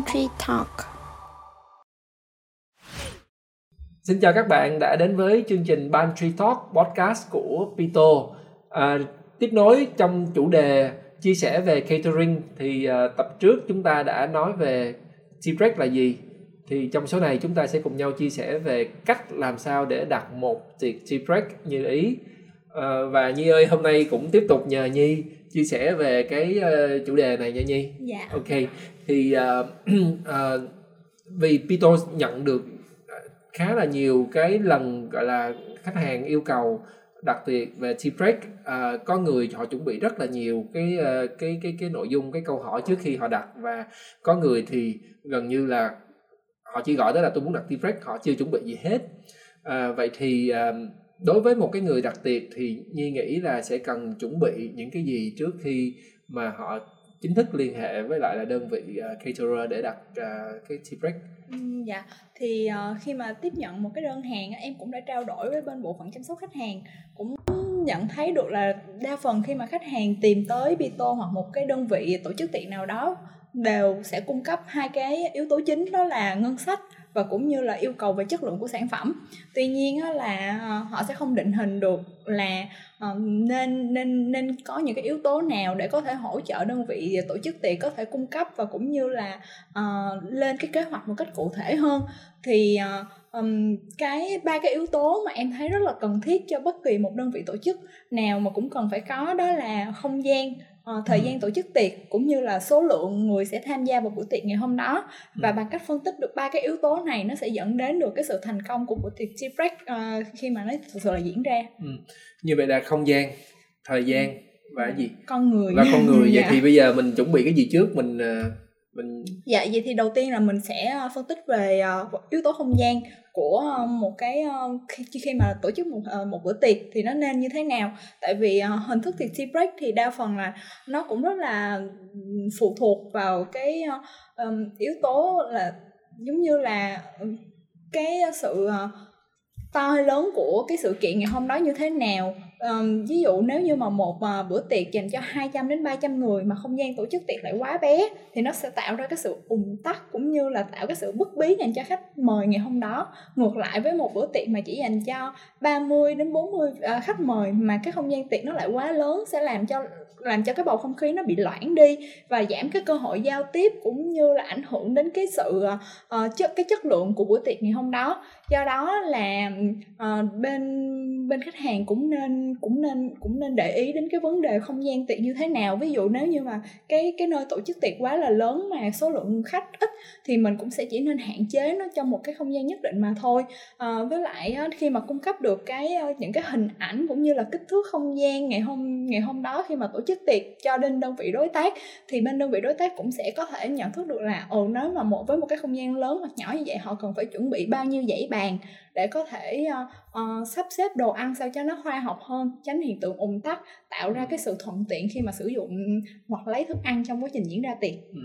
Pantry Talk. Xin chào các bạn đã đến với chương trình Pantry Talk podcast của Pito. À, tiếp nối trong chủ đề chia sẻ về catering thì à, tập trước chúng ta đã nói về tea break là gì. Thì trong số này chúng ta sẽ cùng nhau chia sẻ về cách làm sao để đặt một tiệc tea break như ý. À, và Nhi ơi hôm nay cũng tiếp tục nhờ Nhi chia sẻ về cái uh, chủ đề này nha Nhi. Dạ. Ok thì uh, uh, vì Pito nhận được khá là nhiều cái lần gọi là khách hàng yêu cầu đặc tiệc về tea break à, có người họ chuẩn bị rất là nhiều cái uh, cái cái cái nội dung cái câu hỏi trước khi họ đặt. Và có người thì gần như là họ chỉ gọi đó là tôi muốn đặt tea break họ chưa chuẩn bị gì hết. À, vậy thì uh, đối với một cái người đặt tiệc thì nhi nghĩ là sẽ cần chuẩn bị những cái gì trước khi mà họ chính thức liên hệ với lại là đơn vị uh, caterer để đặt uh, cái tea break. Ừ, dạ. Thì uh, khi mà tiếp nhận một cái đơn hàng em cũng đã trao đổi với bên bộ phận chăm sóc khách hàng cũng nhận thấy được là đa phần khi mà khách hàng tìm tới Bito hoặc một cái đơn vị tổ chức tiệc nào đó đều sẽ cung cấp hai cái yếu tố chính đó là ngân sách và cũng như là yêu cầu về chất lượng của sản phẩm. Tuy nhiên là ờ, họ sẽ không định hình được là ờ, nên nên nên có những cái yếu tố nào để có thể hỗ trợ đơn vị tổ chức tiệc có thể cung cấp và cũng như là uh, lên cái kế hoạch một cách cụ thể hơn. Thì uh, um, cái ba cái yếu tố mà em thấy rất là cần thiết cho bất kỳ một đơn vị tổ chức nào mà cũng cần phải có đó là không gian uh, thời ừ. gian tổ chức tiệc cũng như là số lượng người sẽ tham gia vào buổi tiệc ngày hôm đó và ừ. bằng cách phân tích được ba cái yếu tố này nó sẽ dẫn đến được cái sự thành công của buổi tiệc tea break uh, khi mà nó thực sự là diễn ra ừ. như vậy là không gian thời gian và cái gì con người và con người vậy dạ. thì bây giờ mình chuẩn bị cái gì trước mình uh mình dạ vậy thì đầu tiên là mình sẽ ờ, phân tích về ờ, yếu tố không gian của ờ, một cái khi, khi mà tổ chức một một bữa tiệc thì nó nên như thế nào? Tại vì hình thức tiệc tea break thì đa phần là nó cũng rất là phụ thuộc vào cái um, yếu tố là giống như là ừ, cái sự uh, to hay lớn của cái sự kiện ngày hôm đó như thế nào? Um, ví dụ nếu như mà một uh, bữa tiệc dành cho 200 đến 300 người mà không gian tổ chức tiệc lại quá bé thì nó sẽ tạo ra cái sự ùn tắc cũng như là tạo cái sự bất bí dành cho khách mời ngày hôm đó. Ngược lại với một bữa tiệc mà chỉ dành cho 30 đến 40 uh, à, khách mời mà cái không gian tiệc nó lại quá lớn sẽ làm cho làm cho cái bầu không khí nó bị loãng đi và giảm cái cơ hội giao tiếp cũng như là ảnh hưởng đến cái sự uh, chất cái chất lượng của bữa tiệc ngày hôm đó. Do đó là uh, bên bên khách hàng cũng nên cũng nên cũng nên để ý đến cái vấn đề không gian tiệc như thế nào. Ví dụ nếu như mà cái cái nơi tổ chức tiệc quá là lớn mà số lượng khách ít thì mình cũng sẽ chỉ nên hạn chế nó trong một cái không gian nhất định mà thôi. À, với lại khi mà cung cấp được cái ờ, những cái hình ảnh cũng như là kích thước không gian ngày hôm ngày hôm đó khi mà tổ chức tiệc cho đến đơn vị đối tác thì bên đơn vị đối tác cũng sẽ có thể nhận thức được là ồ nếu mà một với một cái không gian lớn hoặc nhỏ như vậy họ cần phải chuẩn bị bao nhiêu dãy bàn để có thể uh, uh, sắp xếp đồ ăn sao cho nó khoa học hơn tránh hiện tượng ùn tắc tạo ra cái sự thuận tiện khi mà sử dụng hoặc lấy thức ăn trong quá trình diễn ra tiệc ừ.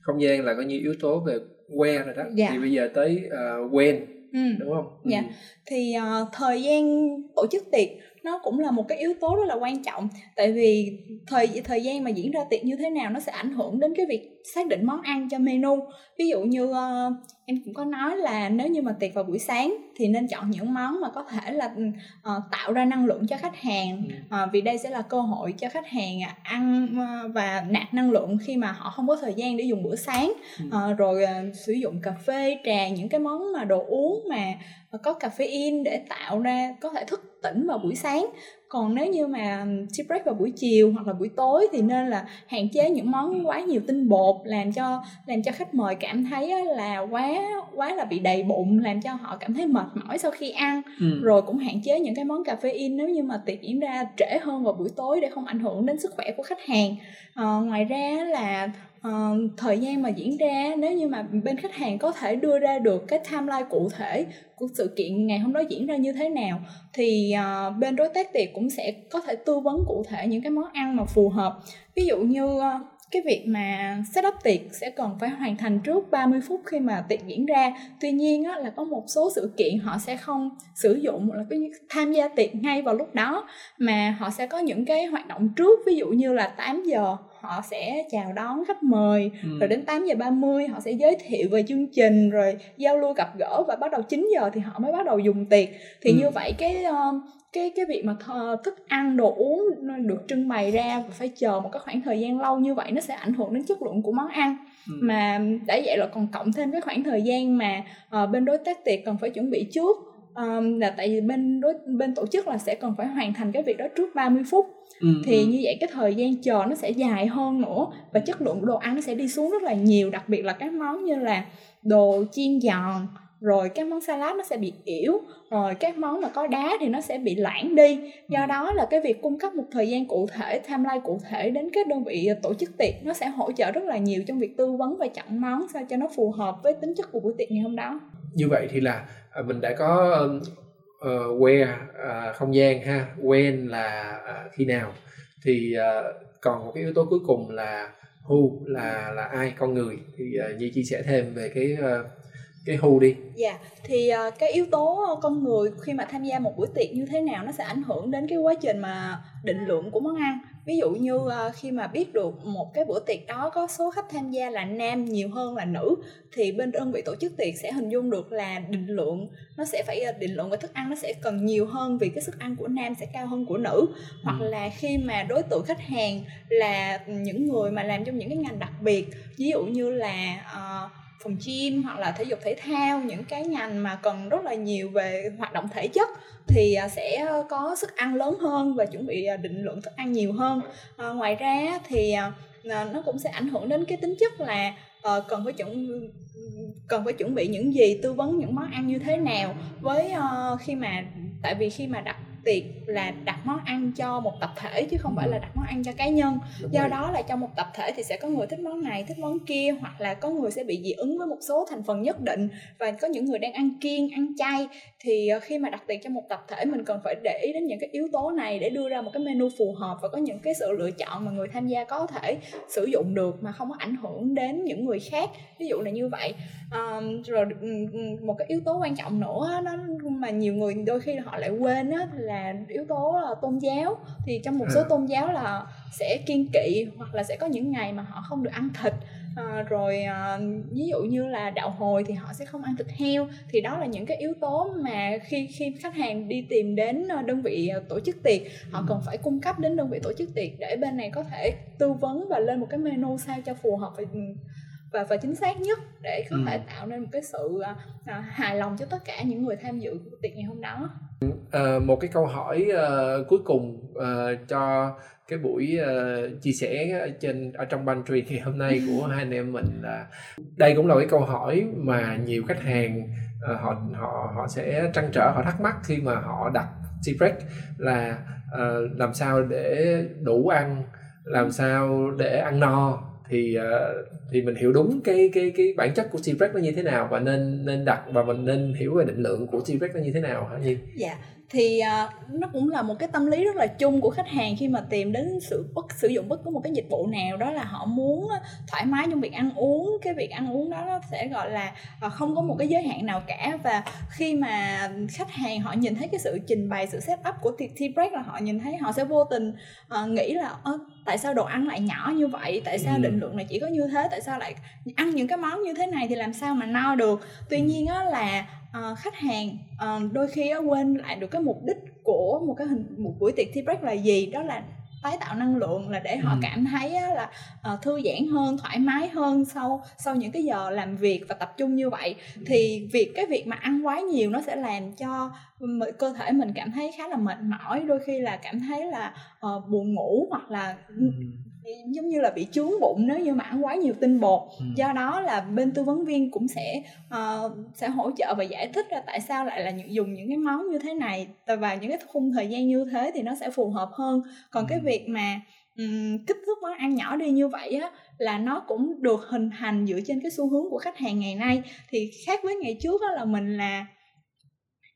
không gian là có nhiều yếu tố về quen rồi đó dạ. thì bây giờ tới uh, quen ừ. đúng không ừ. dạ thì uh, thời gian tổ chức tiệc nó cũng là một cái yếu tố rất là quan trọng. Tại vì thời thời gian mà diễn ra tiệc như thế nào nó sẽ ảnh hưởng đến cái việc xác định món ăn cho menu. Ví dụ như uh, em cũng có nói là nếu như mà tiệc vào buổi sáng thì nên chọn những món mà có thể là uh, tạo ra năng lượng cho khách hàng. Uh, vì đây sẽ là cơ hội cho khách hàng ăn uh, và nạp năng lượng khi mà họ không có thời gian để dùng bữa sáng. Uh, rồi uh, sử dụng cà phê trà những cái món mà đồ uống mà có caffeine để tạo ra có thể thức tỉnh vào buổi sáng. Còn nếu như mà tea break vào buổi chiều hoặc là buổi tối thì nên là hạn chế những món quá nhiều tinh bột làm cho làm cho khách mời cảm thấy là quá quá là bị đầy bụng làm cho họ cảm thấy mệt mỏi sau khi ăn. Ừ. rồi cũng hạn chế những cái món caffeine nếu như mà tiệc diễn ra trễ hơn vào buổi tối để không ảnh hưởng đến sức khỏe của khách hàng. À, ngoài ra là uh, thời gian mà diễn ra nếu như mà bên khách hàng có thể đưa ra được cái timeline cụ thể của sự kiện ngày hôm đó diễn ra như thế nào thì uh, bên đối tác tiệc cũng sẽ có thể tư vấn cụ thể những cái món ăn mà phù hợp. Ví dụ như uh, cái việc mà setup tiệc sẽ cần phải hoàn thành trước 30 phút khi mà tiệc diễn ra. Tuy nhiên á, là có một số sự kiện họ sẽ không sử dụng là cái tham gia tiệc ngay vào lúc đó mà họ sẽ có những cái hoạt động trước. Ví dụ như là 8 giờ họ sẽ chào đón khách mời Ừ. rồi đến 8 giờ 30 họ sẽ giới thiệu về chương trình rồi giao lưu gặp gỡ và bắt đầu 9 giờ thì họ mới bắt đầu dùng tiệc thì Ừ. như vậy cái ờ, cái cái việc mà th- thức ăn đồ uống được trưng bày ra và phải chờ một cái khoảng thời gian lâu như vậy nó sẽ ảnh hưởng đến chất lượng của món ăn Ừ. mà đã vậy là còn cộng thêm cái khoảng thời gian mà ờ, bên đối tác tiệc cần phải chuẩn bị trước Ờm, là tại vì bên đối bên tổ chức là sẽ cần phải hoàn thành cái việc đó trước 30 phút. Ừ, thì ừ. như vậy cái thời gian chờ nó sẽ dài hơn nữa và chất lượng của đồ ăn nó sẽ đi xuống rất là nhiều đặc biệt là các món như là đồ chiên giòn rồi các món salad nó sẽ bị yếu rồi các món mà có đá thì nó sẽ bị loãng đi. Do đó là cái việc cung cấp một thời gian cụ thể timeline cụ thể đến các đơn vị tổ chức tiệc nó sẽ hỗ trợ rất là nhiều trong việc tư vấn và chọn món sao cho nó phù hợp với tính chất của buổi tiệc ngày hôm đó như vậy thì là à, mình đã có uh, where uh, không gian ha when là uh, khi nào. Thì uh, còn một cái yếu tố cuối cùng là who là là ai con người. Thì uh, Nhi chia sẻ thêm về cái uh, cái who đi. Dạ, thì uh, cái yếu tố con người khi mà tham gia một buổi tiệc như thế nào nó sẽ ảnh hưởng đến cái quá trình mà định lượng của món ăn. Ví dụ như ờ, khi mà biết được một cái bữa tiệc đó có số khách tham gia là nam nhiều hơn là nữ thì bên đơn vị tổ chức tiệc sẽ hình dung được là định lượng nó sẽ phải ờ, định lượng về thức ăn nó sẽ cần nhiều hơn vì cái sức ăn của nam sẽ cao hơn của nữ. Hoặc là khi mà đối tượng khách hàng là những người mà làm trong những cái ngành đặc biệt ví dụ như là ờ, phòng gym hoặc là thể dục thể thao những cái ngành mà cần rất là nhiều về hoạt động thể chất thì à, sẽ có sức ăn lớn hơn và chuẩn bị à, định lượng thức ăn nhiều hơn. À, ngoài ra thì à, à, nó cũng sẽ ảnh hưởng đến cái tính chất là ờ, cần phải chuẩn cần phải chuẩn bị những gì tư vấn những món ăn như thế nào với ờ, khi mà tại vì khi mà đặt tiệc là đặt món ăn cho một tập thể chứ không phải là đặt món ăn cho cá nhân. Đúng do rồi. đó là trong một tập thể thì sẽ có người thích món này thích món kia hoặc là có người sẽ bị dị ứng với một số thành phần nhất định. Và có những người đang ăn kiêng ăn chay thì ờ, khi mà đặt tiệc cho một tập thể mình cần phải để ý đến những cái yếu tố này để đưa ra một cái menu phù hợp và có những cái sự lựa chọn mà người tham gia có thể sử dụng được mà không có ảnh hưởng đến những người khác. Ví dụ là như vậy. Ờm, rồi một cái yếu tố quan trọng nữa nó mà nhiều người đôi khi họ lại quên á là yếu tố là tôn giáo thì trong một số À. tôn giáo là sẽ kiên kỵ hoặc là sẽ có những ngày mà họ không được ăn thịt À, rồi à, ví dụ như là đạo hồi thì họ sẽ không ăn thịt heo thì đó là những cái yếu tố mà khi khi khách hàng đi tìm đến à, đơn vị tổ chức tiệc họ cần phải cung cấp đến đơn vị tổ chức tiệc để bên này có thể tư vấn và lên một cái menu sao cho phù hợp và và, và chính xác nhất để có Ừ. thể tạo nên một cái sự à, hài lòng cho tất cả những người tham dự tiệc ngày hôm đó Ờ, một cái câu hỏi ờ, cuối cùng ờ, cho cái buổi ờ, chia sẻ ở trên ở trong pantry ngày hôm nay của hai anh em mình là đây cũng là cái câu hỏi mà nhiều khách hàng ờ, họ họ họ sẽ trăn trở họ thắc mắc khi mà họ đặt tea break là ờ, làm sao để đủ ăn làm sao để ăn no thì ờ, thì mình hiểu đúng cái cái cái bản chất của T-Rex nó như thế nào và nên nên đặt và mình nên hiểu về định lượng của T-Rex nó như thế nào hả Nhi? Dạ thì à, nó cũng là một cái tâm lý rất là chung của khách hàng khi mà tìm đến sự bất sử dụng bất cứ một cái dịch vụ nào đó là họ muốn á, thoải mái trong việc ăn uống. Cái việc ăn uống đó nó sẽ gọi là à, không có một cái giới hạn nào cả. Và khi mà khách hàng họ nhìn thấy cái sự trình bày sự setup của tiệc tea break là họ nhìn thấy họ sẽ vô tình à, nghĩ là "Ơ, tại sao đồ ăn lại nhỏ như vậy? Tại sao Ừ. định lượng này chỉ có như thế? Tại sao lại ăn những cái món như thế này thì làm sao mà no được? Tuy nhiên á là ờ, khách hàng ờ, đôi khi á, quên lại được cái mục đích của một cái hình một buổi tiệc tea break là gì đó là tái tạo năng lượng là để họ Ừ. cảm thấy á, là ờ, thư giãn hơn thoải mái hơn sau sau những cái giờ làm việc và tập trung như vậy. Thì việc cái việc mà ăn quá nhiều nó sẽ làm cho cơ thể mình cảm thấy khá là mệt mỏi đôi khi là cảm thấy là ờ, buồn ngủ hoặc là giống như là bị chướng bụng nếu như mà ăn quá nhiều tinh bột Ừ. do đó là bên tư vấn viên cũng sẽ ờ, sẽ hỗ trợ và giải thích ra tại sao lại là dùng những cái món như thế này và những cái khung thời gian như thế thì nó sẽ phù hợp hơn còn cái Ừ. việc mà ừm, kích thước món ăn nhỏ đi như vậy á là nó cũng được hình thành dựa trên cái xu hướng của khách hàng ngày nay thì khác với ngày trước á là mình là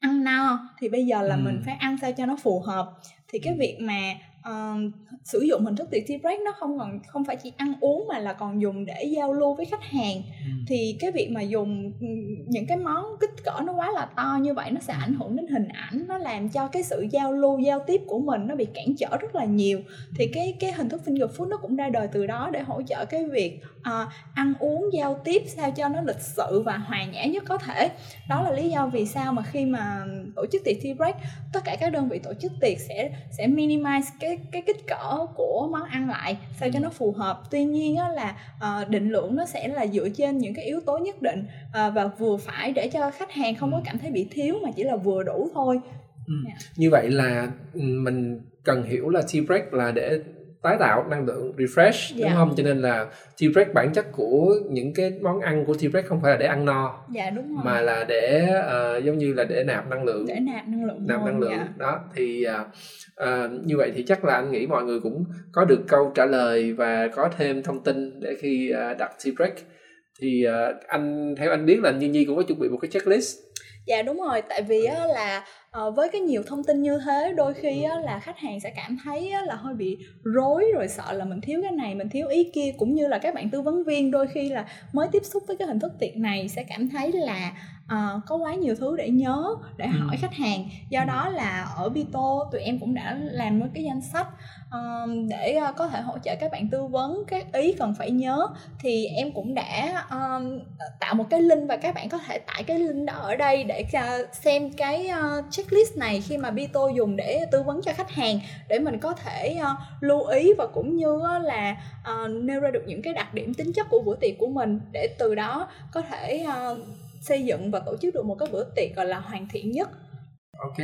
ăn no thì bây giờ là Ừ. mình phải ăn sao cho nó phù hợp thì cái việc mà uh, sử dụng hình thức tiệc tea break nó không còn không phải chỉ ăn uống mà là còn dùng để giao lưu với khách hàng. Ừ. thì cái việc mà dùng ừ, những cái món kích cỡ nó quá là to như vậy nó sẽ ảnh hưởng đến hình ảnh nó làm cho cái sự giao lưu giao tiếp của mình nó bị cản trở rất là nhiều. Thì cái cái hình thức finger food nó cũng ra đời từ đó để hỗ trợ cái việc uh, ăn uống giao tiếp sao cho nó lịch sự và hòa nhã nhất có thể. Đó là lý do vì sao mà khi mà tổ chức tiệc tea break tất cả các đơn vị tổ chức tiệc sẽ sẽ minimize cái cái kích cỡ của món ăn lại sao cho nó phù hợp tuy nhiên á, là uh, định lượng nó sẽ là dựa trên những cái yếu tố nhất định uh, và vừa phải để cho khách hàng không có cảm thấy bị thiếu mà chỉ là vừa đủ thôi ừ. yeah. Dạ. như vậy là ừ, mình cần hiểu là tea break là để tái tạo năng lượng refresh đúng dạ. không? Cho nên là break bản chất của những cái món ăn của break không phải là để ăn no dạ đúng rồi. mà là để uh, giống như là để nạp năng lượng. Để nạp năng lượng nạp năng lượng dạ. đó. Thì uh, uh, như vậy thì chắc là anh nghĩ mọi người cũng có được câu trả lời và có thêm thông tin để khi uh, đặt break thì uh, anh theo anh biết là như nhi cũng có chuẩn bị một cái checklist. Dạ đúng rồi. Tại vì á, là uh, với cái nhiều thông tin như thế đôi khi á, là khách hàng sẽ cảm thấy á, là hơi bị rối rồi sợ là mình thiếu cái này mình thiếu ý kia cũng như là các bạn tư vấn viên đôi khi là mới tiếp xúc với cái hình thức tiệc này sẽ cảm thấy là uh, có quá nhiều thứ để nhớ để hỏi ừ. khách hàng do ừ. đó là ở Bito tụi em cũng đã làm một cái danh sách uh, để uh, có thể hỗ trợ các bạn tư vấn các ý cần phải nhớ thì em cũng đã uh, tạo một cái link và các bạn có thể tải cái link đó ở đây để uh, xem cái uh, checklist này khi mà Bito dùng để tư vấn cho khách hàng để mình có thể uh, lưu ý và cũng như uh, là uh, nêu ra được những cái đặc điểm tính chất của bữa tiệc của mình để từ đó có thể uh, xây dựng và tổ chức được một cái bữa tiệc gọi là hoàn thiện nhất. Ok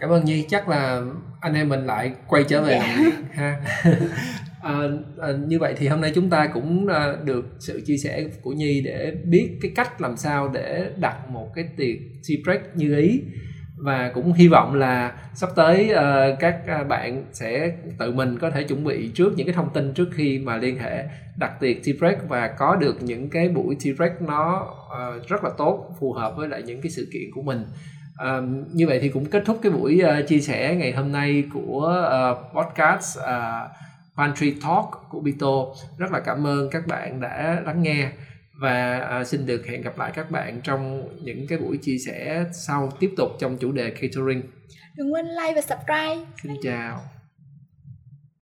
cảm ơn nhi. Chắc là anh em mình lại quay trở về dạ. ha. À, à, như vậy thì hôm nay chúng ta cũng à, được sự chia sẻ của nhi để biết cái cách làm sao để đặt một cái tiệc tea break như ý và cũng hy vọng là sắp tới uh, các ờ, bạn sẽ tự mình có thể chuẩn bị trước những cái thông tin trước khi mà liên hệ đặt tiệc tea break và có được những cái buổi tea break nó uh, rất là tốt phù hợp với lại những cái sự kiện của mình. Uh, như vậy thì cũng kết thúc cái buổi uh, chia sẻ ngày hôm nay của uh, podcast uh, Pantry Talk của Bito rất là cảm ơn các bạn đã lắng nghe và à, xin được hẹn gặp lại các bạn trong những cái buổi chia sẻ sau tiếp tục trong chủ đề catering. Đừng quên like và subscribe. Xin chào